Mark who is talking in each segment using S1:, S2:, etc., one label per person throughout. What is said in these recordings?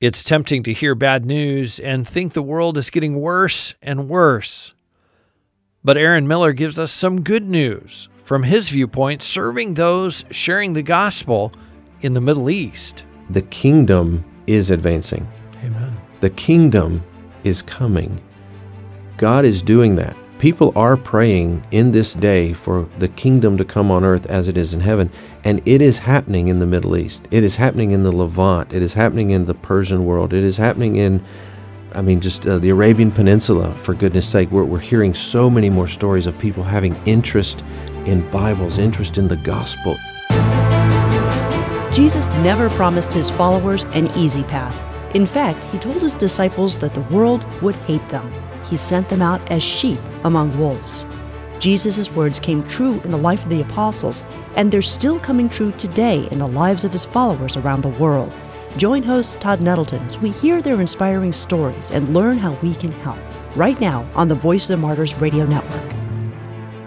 S1: It's tempting to hear bad news and think the world is getting worse and worse. But Aaron Miller gives us some good news from his viewpoint, serving those sharing the gospel in the Middle East.
S2: The kingdom is advancing.
S1: Amen.
S2: The kingdom is coming. God is doing that. People are praying in this day for the kingdom to come on earth as it is in heaven. And it is happening in the Middle East. It is happening in the Levant. It is happening in the Persian world. It is happening in, I mean, just uh, the Arabian Peninsula, for goodness sake. We're, we're hearing so many more stories of people having interest in Bibles, interest in the gospel.
S3: Jesus never promised his followers an easy path. In fact, he told his disciples that the world would hate them. He sent them out as sheep among wolves. Jesus' words came true in the life of the apostles, and they're still coming true today in the lives of his followers around the world. Join host Todd Nettleton as we hear their inspiring stories and learn how we can help. Right now on the Voice of the Martyrs Radio Network.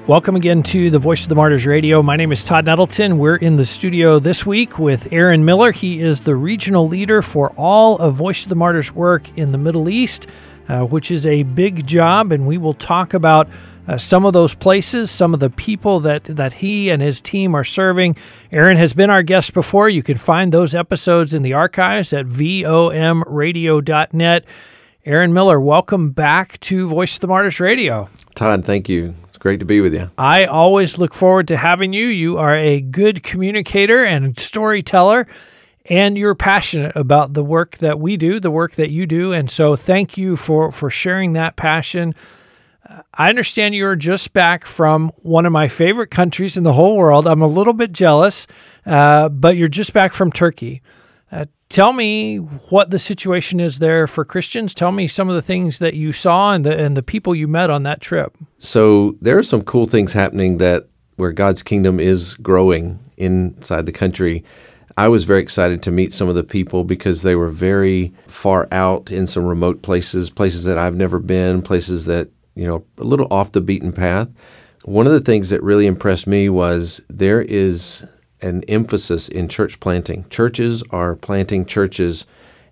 S1: Welcome again to the Voice of the Martyrs Radio. My name is Todd Nettleton. We're in the studio this week with Aaron Miller. He is the regional leader for all of Voice of the Martyrs work in the Middle East, uh, which is a big job, and we will talk about uh, some of those places, some of the people that, that he and his team are serving. Aaron has been our guest before. You can find those episodes in the archives at vomradio.net. Aaron Miller, welcome back to Voice of the Martyrs Radio.
S2: Todd, thank you. It's great to be with you.
S1: I always look forward to having you. You are a good communicator and storyteller, and you're passionate about the work that we do, the work that you do. And so, thank you for, for sharing that passion. I understand you're just back from one of my favorite countries in the whole world. I'm a little bit jealous, uh, but you're just back from Turkey. Uh, tell me what the situation is there for Christians. Tell me some of the things that you saw and the and the people you met on that trip.
S2: So there are some cool things happening that where God's kingdom is growing inside the country. I was very excited to meet some of the people because they were very far out in some remote places, places that I've never been, places that, you know, a little off the beaten path. One of the things that really impressed me was there is an emphasis in church planting. Churches are planting churches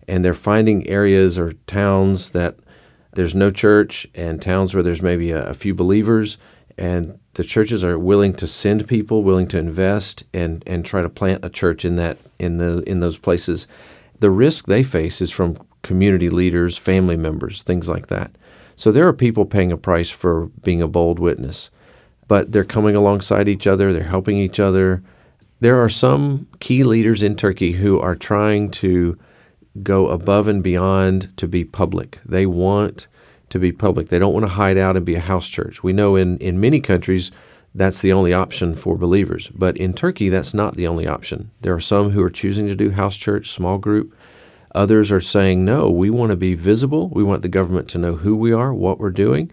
S2: and they're finding areas or towns that there's no church and towns where there's maybe a, a, few believers and the churches are willing to send people, willing to invest and, and try to plant a church in that in the in those places. The risk they face is from community leaders, family members, things like that. So there are people paying a price for being a bold witness. But they're coming alongside each other, they're helping each other, there are some key leaders in Turkey who are trying to go above and beyond to be public. They want to be public. They don't want to hide out and be a house church. We know in, in many countries that's the only option for believers. But in Turkey, that's not the only option. There are some who are choosing to do house church, small group. Others are saying, no, we want to be visible. We want the government to know who we are, what we're doing.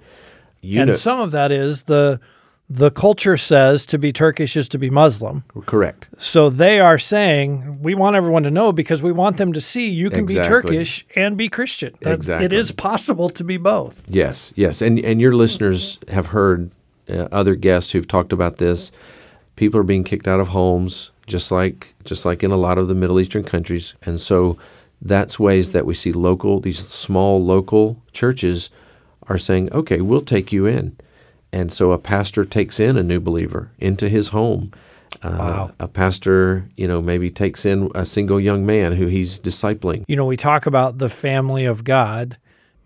S1: You and know, some of that is the the culture says to be Turkish is to be Muslim.
S2: Correct.
S1: So they are saying we want everyone to know because we want them to see you can exactly. be Turkish and be Christian.
S2: Exactly.
S1: It is possible to be both.
S2: Yes, yes. And and your listeners have heard uh, other guests who've talked about this. People are being kicked out of homes just like just like in a lot of the Middle Eastern countries. And so that's ways that we see local these small local churches are saying, "Okay, we'll take you in." And so a pastor takes in a new believer into his home.
S1: Uh, wow.
S2: A pastor, you know, maybe takes in a single young man who he's discipling.
S1: You know, we talk about the family of God,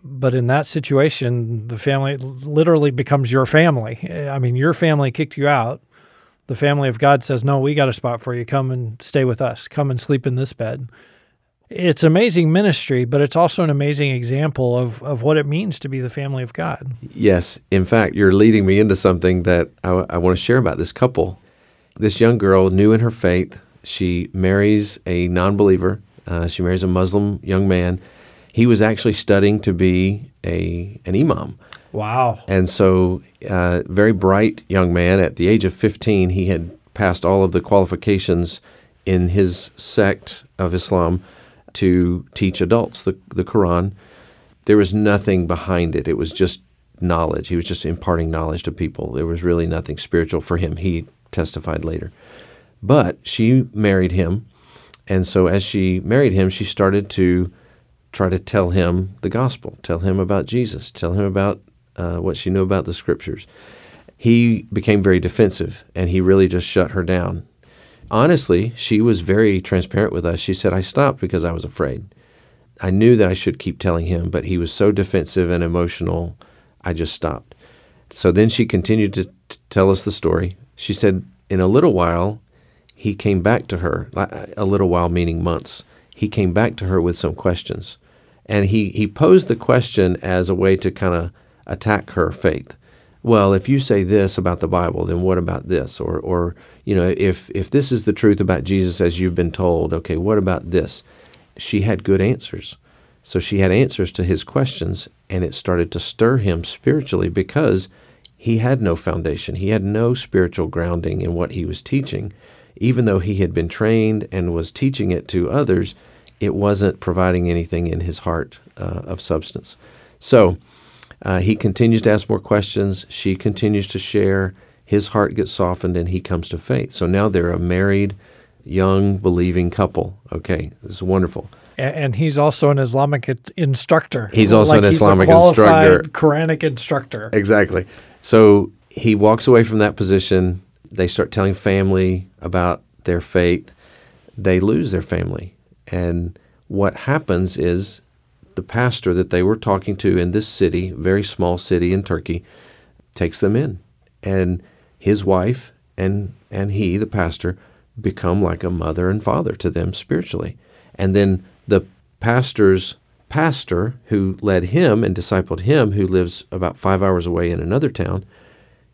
S1: but in that situation, the family literally becomes your family. I mean, your family kicked you out. The family of God says, No, we got a spot for you. Come and stay with us. Come and sleep in this bed it's amazing ministry, but it's also an amazing example of, of what it means to be the family of God.
S2: Yes. In fact, you're leading me into something that I, I want to share about this couple. This young girl, new in her faith, she marries a non believer. Uh, she marries a Muslim young man. He was actually studying to be a an imam.
S1: Wow.
S2: And so, uh, very bright young man. At the age of 15, he had passed all of the qualifications in his sect of Islam to teach adults the, the Quran. There was nothing behind it. It was just knowledge. He was just imparting knowledge to people. There was really nothing spiritual for him. He testified later. But she married him. And so as she married him, she started to try to tell him the gospel, tell him about Jesus, tell him about uh, what she knew about the scriptures. He became very defensive and he really just shut her down. Honestly, she was very transparent with us. She said, I stopped because I was afraid. I knew that I should keep telling him, but he was so defensive and emotional, I just stopped. So then she continued to t- tell us the story. She said, in a little while, he came back to her, a little while meaning months. He came back to her with some questions. And he, he posed the question as a way to kind of attack her faith. Well, if you say this about the Bible, then what about this? Or, or you know, if, if this is the truth about Jesus as you've been told, okay, what about this? She had good answers. So she had answers to his questions, and it started to stir him spiritually because he had no foundation. He had no spiritual grounding in what he was teaching. Even though he had been trained and was teaching it to others, it wasn't providing anything in his heart uh, of substance. So uh, he continues to ask more questions. She continues to share. His heart gets softened and he comes to faith. So now they're a married, young, believing couple. Okay, this is wonderful.
S1: And he's also an Islamic instructor.
S2: He's also
S1: like
S2: an Islamic instructor.
S1: Quranic instructor.
S2: Exactly. So he walks away from that position. They start telling family about their faith. They lose their family. And what happens is the pastor that they were talking to in this city, very small city in Turkey, takes them in. And his wife and and he, the pastor, become like a mother and father to them spiritually. And then the pastor's pastor who led him and discipled him, who lives about five hours away in another town,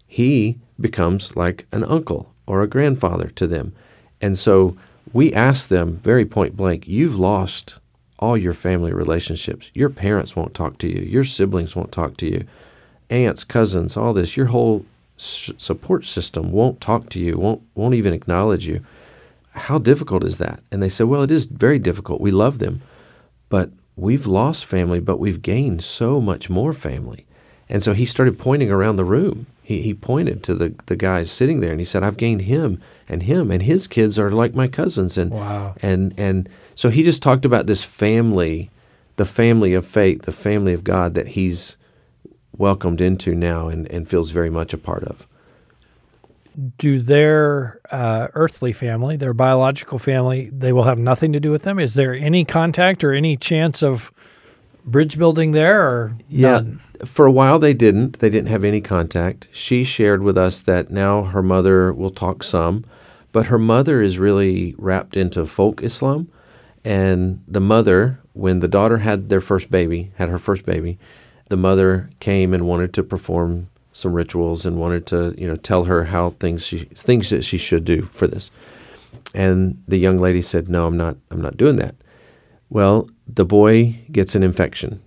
S2: he becomes like an uncle or a grandfather to them. And so we ask them very point blank, You've lost all your family relationships. Your parents won't talk to you. Your siblings won't talk to you. Aunts, cousins, all this. Your whole support system won't talk to you. won't won't even acknowledge you. How difficult is that? And they said, well, it is very difficult. We love them, but we've lost family, but we've gained so much more family. And so he started pointing around the room. He, he pointed to the, the guys sitting there and he said, I've gained him and him and his kids are like my cousins. And,
S1: wow.
S2: and, and so he just talked about this family, the family of faith, the family of God that he's welcomed into now and, and feels very much a part of.
S1: Do their uh, earthly family, their biological family, they will have nothing to do with them? Is there any contact or any chance of bridge building there or
S2: yeah,
S1: none?
S2: For a while they didn't. They didn't have any contact. She shared with us that now her mother will talk some, but her mother is really wrapped into folk Islam. And the mother, when the daughter had their first baby, had her first baby, the mother came and wanted to perform some rituals and wanted to, you know, tell her how things she things that she should do for this. And the young lady said, "No, I'm not. I'm not doing that." Well, the boy gets an infection,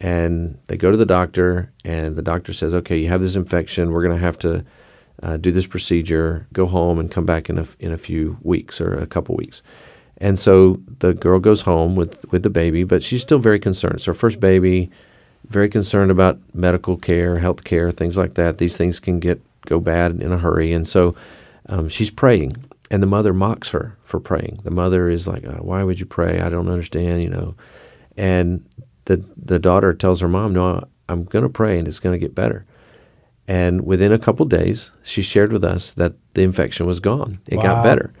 S2: and they go to the doctor, and the doctor says, "Okay, you have this infection. We're going to have to uh, do this procedure. Go home and come back in a in a few weeks or a couple weeks." And so the girl goes home with, with the baby, but she's still very concerned. It's her first baby, very concerned about medical care, health care, things like that. These things can get go bad in a hurry. And so um, she's praying, and the mother mocks her for praying. The mother is like, oh, "Why would you pray? I don't understand," you know. And the the daughter tells her mom, "No, I'm going to pray, and it's going to get better." And within a couple days, she shared with us that the infection was gone. It wow. got better.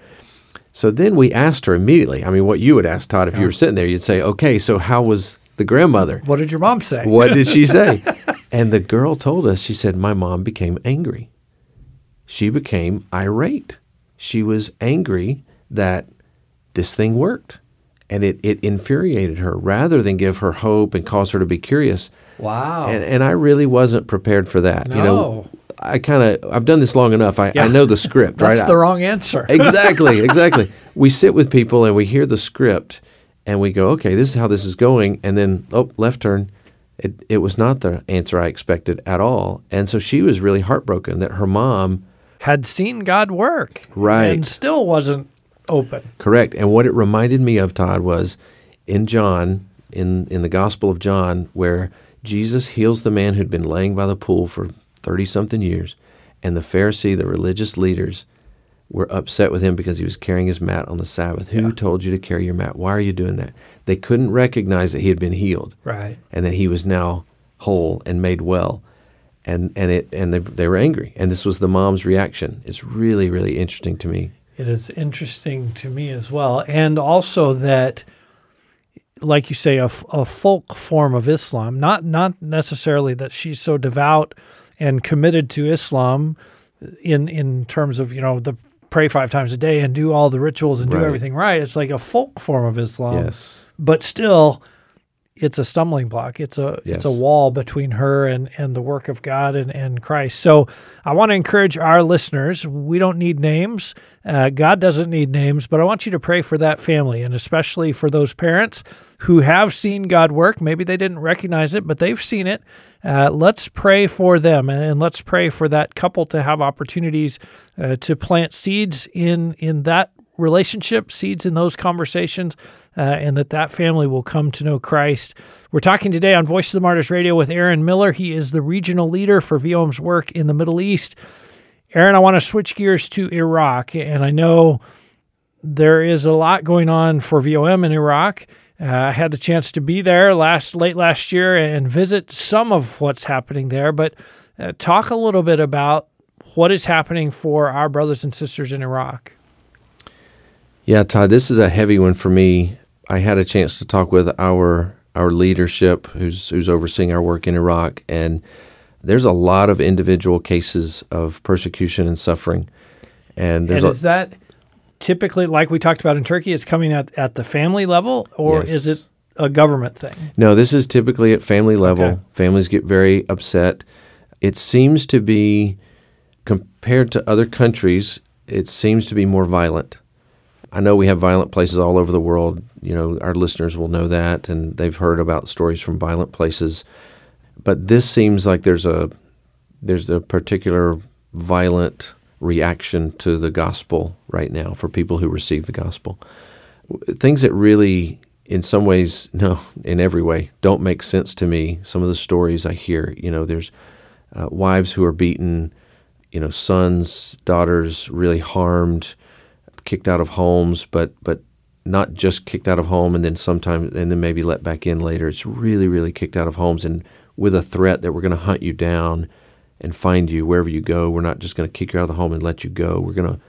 S2: So then we asked her immediately. I mean, what you would ask Todd if yeah. you were sitting there, you'd say, "Okay, so how was the grandmother?"
S1: What did your mom say?
S2: What did she say? and the girl told us. She said, "My mom became angry. She became irate. She was angry that this thing worked, and it it infuriated her. Rather than give her hope and cause her to be curious."
S1: Wow.
S2: And, and I really wasn't prepared for that.
S1: No.
S2: You know, I kind of I've done this long enough. I, yeah. I know the script,
S1: That's
S2: right?
S1: That's the wrong answer.
S2: exactly, exactly. We sit with people and we hear the script and we go, okay, this is how this is going, and then oh, left turn. It it was not the answer I expected at all, and so she was really heartbroken that her mom
S1: had seen God work,
S2: right,
S1: and still wasn't open.
S2: Correct. And what it reminded me of, Todd, was in John, in in the Gospel of John, where Jesus heals the man who'd been laying by the pool for 30 something years, and the Pharisee, the religious leaders, were upset with him because he was carrying his mat on the Sabbath. Who
S1: Yeah.
S2: told you to carry your mat? Why are you doing that? They couldn't recognize that he had been healed
S1: Right.
S2: and that he was now whole and made well. And and it and they, they were angry. And this was the mom's reaction. It's really really interesting to me.
S1: It is interesting to me as well. And also that, like you say, a folk form of Islam, not, not necessarily that she's so devout and committed to Islam in, in terms of, you know, the pray five times a day and do all the rituals and do everything right. It's like a folk form of Islam.
S2: yes.
S1: But still, it's a stumbling block. It's a it's a wall between her and, and the work of God and, and Christ. So I want to encourage our listeners. We don't need names. Uh, God doesn't need names, but I want you to pray for that family and especially for those parents who have seen God work. Maybe they didn't recognize it, but they've seen it. Uh, let's pray for them and let's pray for that couple to have opportunities uh, to plant seeds in in that relationship, seeds in those conversations, uh, and that that family will come to know Christ. We're talking today on Voice of the Martyrs Radio with Aaron Miller. He is the regional leader for VOM's work in the Middle East. Aaron, I want to switch gears to Iraq, and I know there is a lot going on for VOM in Iraq. Uh, I had the chance to be there last late last year and visit some of what's happening there, but uh, talk a little bit about what is happening for our brothers and sisters in Iraq.
S2: Yeah, Todd, this is a heavy one for me. I had a chance to talk with our our leadership who's who's overseeing our work in Iraq and there's a lot of individual cases of persecution and suffering. And there's
S1: and
S2: a,
S1: is that typically like we talked about in Turkey? It's coming at, at the family level, or
S2: Yes.
S1: is it a government thing?
S2: No, this is typically at family level.
S1: Okay.
S2: Families get very upset. It seems to be, compared to other countries, it seems to be more violent. I know we have violent places all over the world. You know, our listeners will know that, and they've heard about stories from violent places. But this seems like there's a there's a particular violent reaction to the gospel right now for people who receive the gospel. Things that really, in some ways, no, in every way, don't make sense to me. Some of the stories I hear, you know, there's uh, wives who are beaten, you know, sons, daughters really harmed, kicked out of homes, but but not just kicked out of home and then sometimes and then maybe let back in later. It's really, really kicked out of homes and with a threat that we're going to hunt you down and find you wherever you go. We're not just going to kick you out of the home and let you go. We're going to,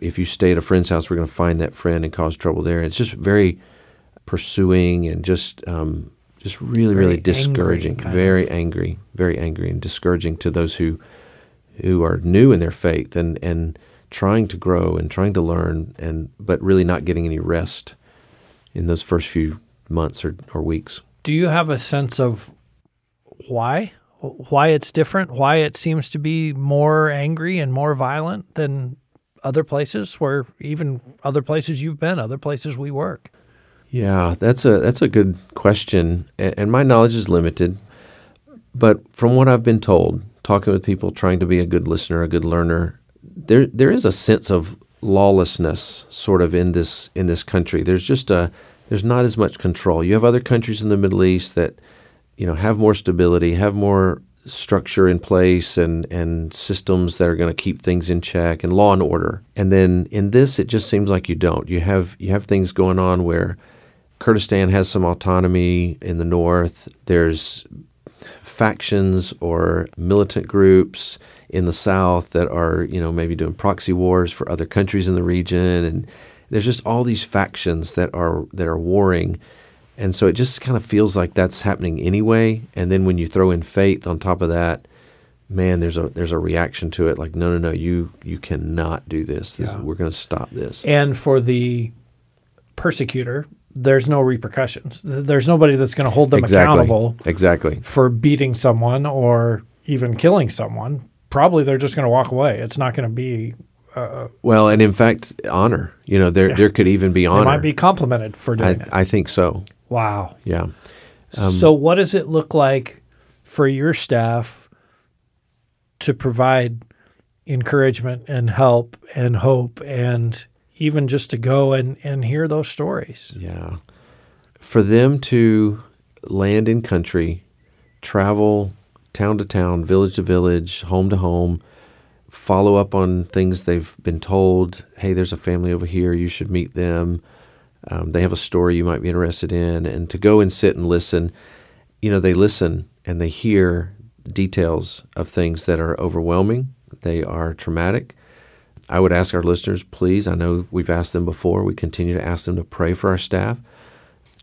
S2: if you stay at a friend's house, we're going to find that friend and cause trouble there. It's just very pursuing and just, um, just really,
S1: Very
S2: really discouraging.
S1: kind
S2: Very
S1: of.
S2: angry, very angry and discouraging to those who, who are new in their faith and and trying to grow and trying to learn and but really not getting any rest in those first few months or, or weeks.
S1: Do you have a sense of why? Why it's different? Why it seems to be more angry and more violent than other places where even other places you've been, other places we work?
S2: Yeah, that's a that's a good question, and, and my knowledge is limited. But from what I've been told, talking with people, trying to be a good listener, a good learner, there there is a sense of lawlessness sort of in this in this country. There's just a there's not as much control. You have other countries in the Middle East that you know have more stability, have more structure in place and and systems that are going to keep things in check and law and order. And then in this it just seems like you don't. You have you have things going on where Kurdistan has some autonomy in the north. There's factions or militant groups in the south that are, you know, maybe doing proxy wars for other countries in the region and there's just all these factions that are that are warring. And so it just kind of feels like that's happening anyway. And then when you throw in faith on top of that, man, there's a there's a reaction to it like no no no, you you cannot do this. this
S1: Yeah.
S2: We're going to stop this.
S1: And for the persecutor, there's no repercussions. There's nobody that's going to hold them
S2: exactly.
S1: accountable
S2: Exactly.
S1: for beating someone or even killing someone. Probably they're just going to walk away. It's not going to be.
S2: Uh, well, and in fact, honor. You know, there there could even be
S1: They
S2: honor.
S1: might be complimented for doing
S2: I,
S1: it.
S2: I think so.
S1: wow.
S2: Yeah.
S1: Um, so, what does it look like for your staff to provide encouragement and help and hope and even just to go and, and hear those stories?
S2: Yeah. For them to land in country, travel town to town, village to village, home to home, follow up on things they've been told. Hey, there's a family over here. You should meet them. Um, they have a story you might be interested in. And to go and sit and listen, you know, they listen and they hear details of things that are overwhelming, they are traumatic. I would ask our listeners, please, I know we've asked them before, we continue to ask them to pray for our staff.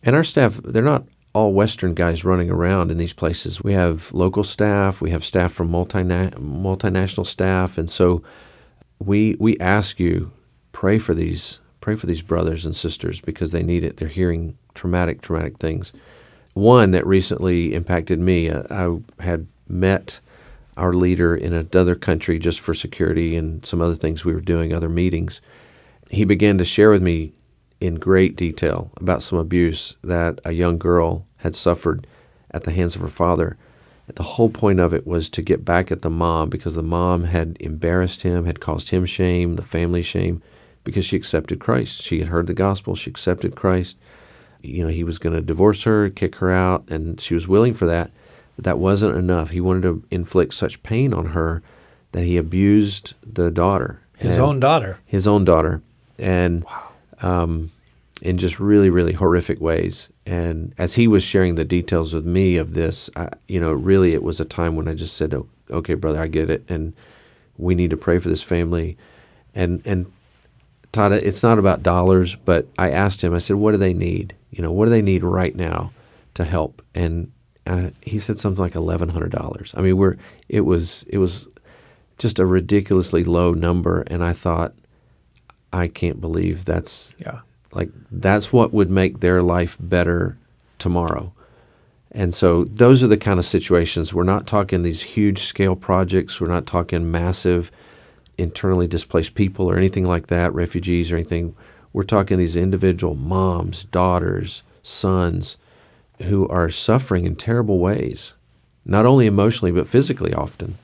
S2: And our staff, they're not all Western guys running around in these places. We have local staff, we have staff from multina- multinational staff, and so we we ask you pray for these pray for these brothers and sisters because they need it. They're hearing traumatic traumatic things. One that recently impacted me, uh, I had met our leader in another country just for security and some other things we were doing, other meetings. He began to share with me in great detail about some abuse that a young girl had suffered at the hands of her father. The whole point of it was to get back at the mom because the mom had embarrassed him, had caused him shame, the family shame, because she accepted Christ. She had heard the gospel, she accepted Christ. You know, he was going to divorce her, kick her out, and she was willing for that. But that wasn't enough. He wanted to inflict such pain on her that he abused the daughter.
S1: His own daughter.
S2: His own daughter. And wow um, in just really, really horrific ways. And as he was sharing the details with me of this, I, you know, really it was a time when I just said, oh, "Okay, brother, I get it, and we need to pray for this family." And and Todd, it's not about dollars, but I asked him. I said, "What do they need? You know, what do they need right now to help?" And uh, he said something like eleven hundred dollars. I mean, we're it was it was just a ridiculously low number, and I thought, I can't believe that's
S1: yeah.
S2: like that's what would make their life better tomorrow. And so those are the kind of situations. We're not talking these huge scale projects. We're not talking massive internally displaced people or anything like that, refugees or anything. We're talking these individual moms, daughters, sons who are suffering in terrible ways, not only emotionally but physically often.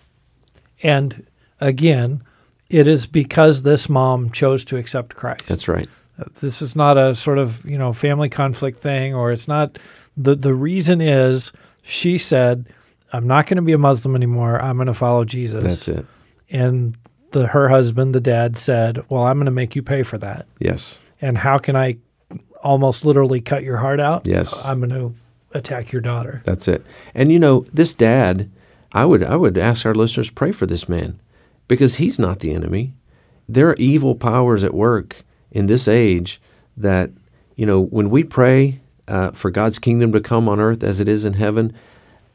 S1: And again, it is because this mom chose to accept Christ.
S2: That's right.
S1: Uh, this is not a sort of, you know, family conflict thing or it's not the the reason is she said, I'm not going to be a Muslim anymore. I'm going to follow Jesus.
S2: That's it.
S1: And the her husband, the dad said, "Well, I'm going to make you pay for that."
S2: Yes.
S1: And how can I almost literally cut your heart out?
S2: Yes.
S1: I'm going to attack your daughter.
S2: That's it. And you know, this dad, I would I would ask our listeners pray for this man because he's not the enemy. There are evil powers at work in this age that, you know, when we pray uh, for God's kingdom to come on earth as it is in heaven,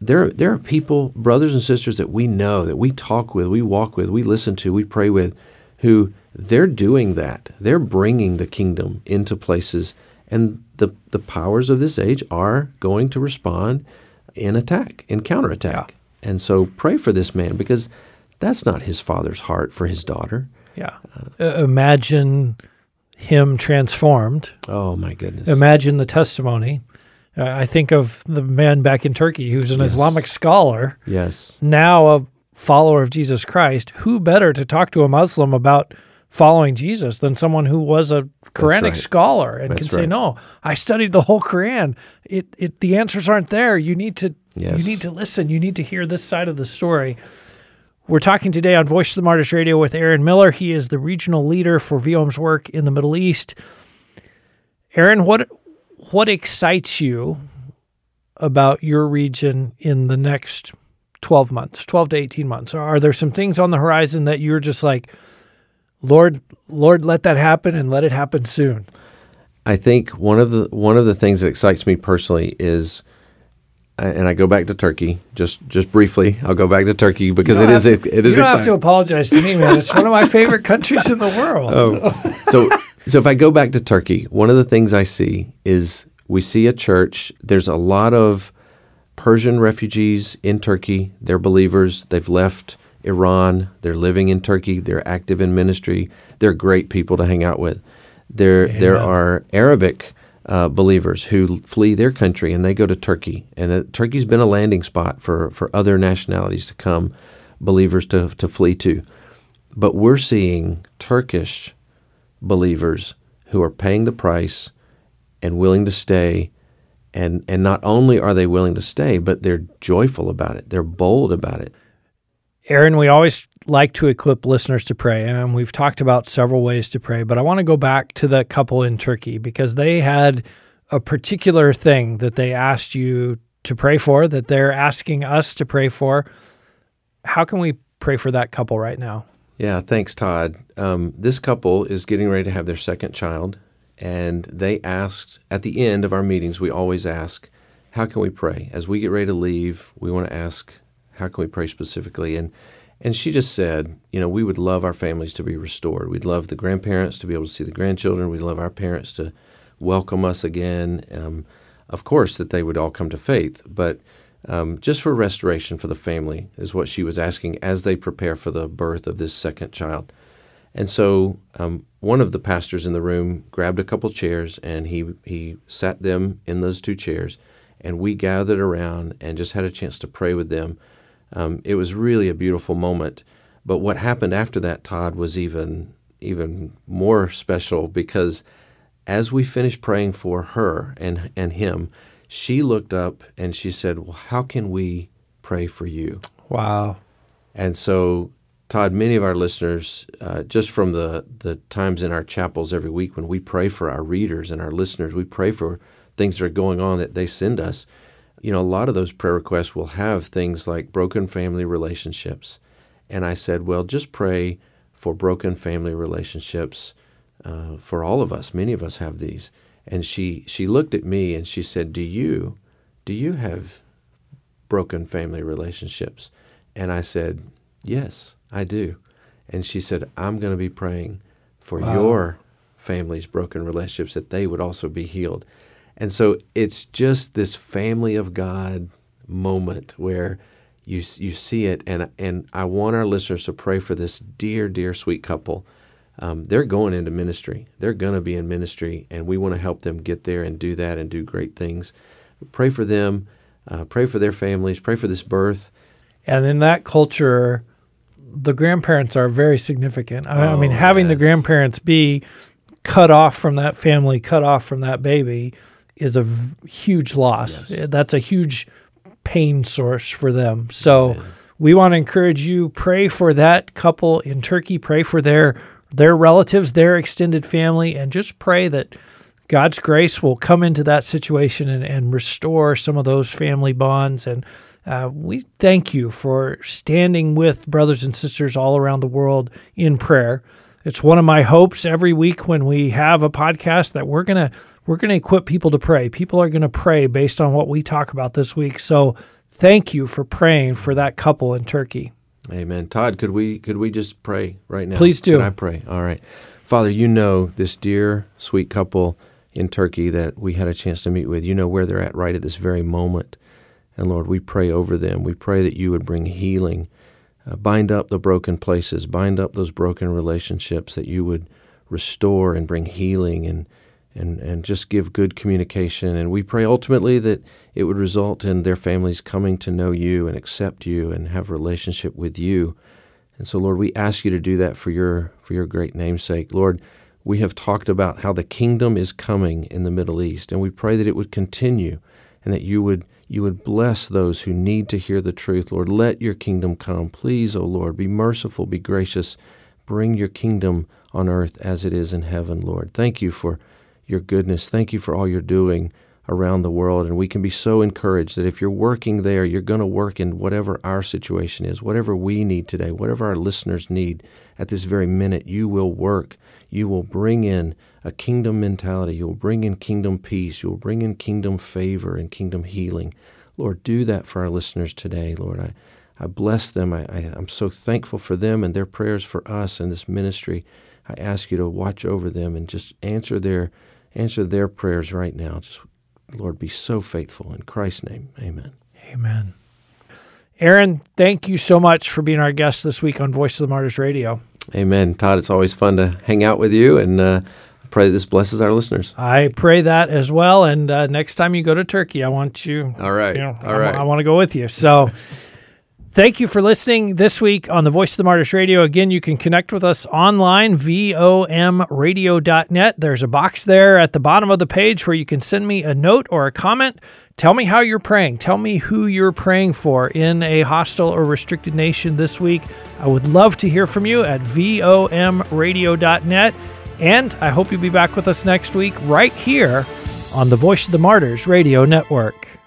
S2: there, there are people, brothers and sisters that we know, that we talk with, we walk with, we listen to, we pray with, who they're doing that. They're bringing the kingdom into places, and the, the powers of this age are going to respond in attack, in counterattack. Yeah. And so pray for this man because that's not his father's heart for his daughter.
S1: Yeah. Uh, imagine him transformed.
S2: Oh, my goodness.
S1: Imagine the testimony. Uh, I think of the man back in Turkey who's an yes. Islamic scholar.
S2: Yes.
S1: Now a follower of Jesus Christ. Who better to talk to a Muslim about following Jesus than someone who was a Quranic right. scholar and That's can say, "No, I studied the whole Quran. It, it, the answers aren't there. You need to, yes. you need to listen. You need to hear this side of the story." We're talking today on Voice of the Martyrs Radio with Aaron Miller. He is the regional leader for VOM's work in the Middle East. Aaron, what what excites you about your region in the next 12 months, 12 to 18 months? Are there some things on the horizon that you're just like, Lord, Lord, let that happen and let it happen soon?
S2: I think one of the one of the things that excites me personally is and I go back to Turkey just just briefly. I'll go back to Turkey because it is
S1: to,
S2: it, it is.
S1: You don't exciting. have to apologize to me, man. It's one of my favorite countries in the world.
S2: Oh, so so if I go back to Turkey, one of the things I see is we see a church. There's a lot of Persian refugees in Turkey. They're believers. They've left Iran. They're living in Turkey. They're active in ministry. They're great people to hang out with. There Amen. there are Arabic uh, believers who flee their country and they go to Turkey. And uh, Turkey's been a landing spot for, for other nationalities to come, believers to, to flee to. But we're seeing Turkish believers who are paying the price and willing to stay. And, and not only are they willing to stay, but they're joyful about it, they're bold about it.
S1: Aaron, we always like to equip listeners to pray, and we've talked about several ways to pray, but I want to go back to the couple in Turkey because they had a particular thing that they asked you to pray for, that they're asking us to pray for. How can we pray for that couple right now?
S2: Yeah, thanks, Todd. Um, this couple is getting ready to have their second child, and they asked at the end of our meetings, we always ask, How can we pray? As we get ready to leave, we want to ask, How can we pray specifically? And and she just said, you know, we would love our families to be restored. We'd love the grandparents to be able to see the grandchildren. We'd love our parents to welcome us again. Um, of course, that they would all come to faith, but um, just for restoration for the family is what she was asking as they prepare for the birth of this second child. And so um, one of the pastors in the room grabbed a couple chairs and he, he sat them in those two chairs, and we gathered around and just had a chance to pray with them um, it was really a beautiful moment. But what happened after that, Todd, was even even more special because as we finished praying for her and and him, she looked up and she said, "Well, how can we pray for you?"
S1: Wow.
S2: And so, Todd, many of our listeners, uh, just from the the times in our chapels every week when we pray for our readers and our listeners, we pray for things that are going on that they send us you know, a lot of those prayer requests will have things like broken family relationships. And I said, well, just pray for broken family relationships uh, for all of us. Many of us have these. And she, she looked at me and she said, do you, do you have broken family relationships? And I said, yes, I do. And she said, I'm going to be praying for wow. your family's broken relationships that they would also be healed. And so it's just this family of God moment where you you see it, and and I want our listeners to pray for this dear, dear, sweet couple. Um, they're going into ministry. They're going to be in ministry, and we want to help them get there and do that and do great things. Pray for them. Uh, pray for their families. Pray for this birth.
S1: And in that culture, the grandparents are very significant. I,
S2: oh,
S1: I mean, having
S2: yes.
S1: the grandparents be cut off from that family, cut off from that baby, is a v- huge loss.
S2: Yes.
S1: That's a huge pain source for them. So Amen. we want to encourage you pray for that couple in Turkey, pray for their their relatives, their extended family and just pray that God's grace will come into that situation and, and restore some of those family bonds and uh, we thank you for standing with brothers and sisters all around the world in prayer. It's one of my hopes every week when we have a podcast that we're going to we're going to equip people to pray. People are going to pray based on what we talk about this week. So thank you for praying for that couple in Turkey.
S2: Amen. Todd, could we could we just pray right now?
S1: Please do.
S2: Can I pray? All right. Father, you know this dear, sweet couple in Turkey that we had a chance to meet with. You know where they're at right at this very moment. And Lord, we pray over them. We pray that you would bring healing, uh, bind up the broken places, bind up those broken relationships, that you would restore and bring healing and and, and just give good communication. And we pray ultimately that it would result in their families coming to know you and accept you and have a relationship with you. And so, Lord, we ask you to do that for your for your great namesake. Lord, we have talked about how the kingdom is coming in the Middle East, and we pray that it would continue and that you would you would bless those who need to hear the truth. Lord, let your kingdom come. Please, O oh Lord, be merciful, be gracious. Bring your kingdom on earth as it is in heaven, Lord. Thank you for your goodness. Thank you for all you're doing around the world. And we can be so encouraged that if you're working there, you're going to work in whatever our situation is, whatever we need today, whatever our listeners need at this very minute, you will work. You will bring in a kingdom mentality. You'll bring in kingdom peace. You'll bring in kingdom favor and kingdom healing. Lord, do that for our listeners today, Lord. I, I bless them. I, I, I'm so thankful for them and their prayers for us and this ministry. I ask you to watch over them and just answer their answer their prayers right now. Just, Lord, be so faithful. In Christ's name, amen.
S1: Amen. Aaron, thank you so much for being our guest this week on Voice of the Martyrs Radio.
S2: Amen. Todd, it's always fun to hang out with you and uh, pray this blesses our listeners.
S1: I pray that as well. And uh, next time you go to Turkey, I want you.
S2: All right.
S1: You know,
S2: All
S1: I,
S2: right.
S1: I want to go with you. So Thank you for listening this week on the Voice of the Martyrs Radio. Again, you can connect with us online, vomradio.net. There's a box there at the bottom of the page where you can send me a note or a comment. Tell me how you're praying. Tell me who you're praying for in a hostile or restricted nation this week. I would love to hear from you at vomradio.net. And I hope you'll be back with us next week right here on the Voice of the Martyrs Radio Network.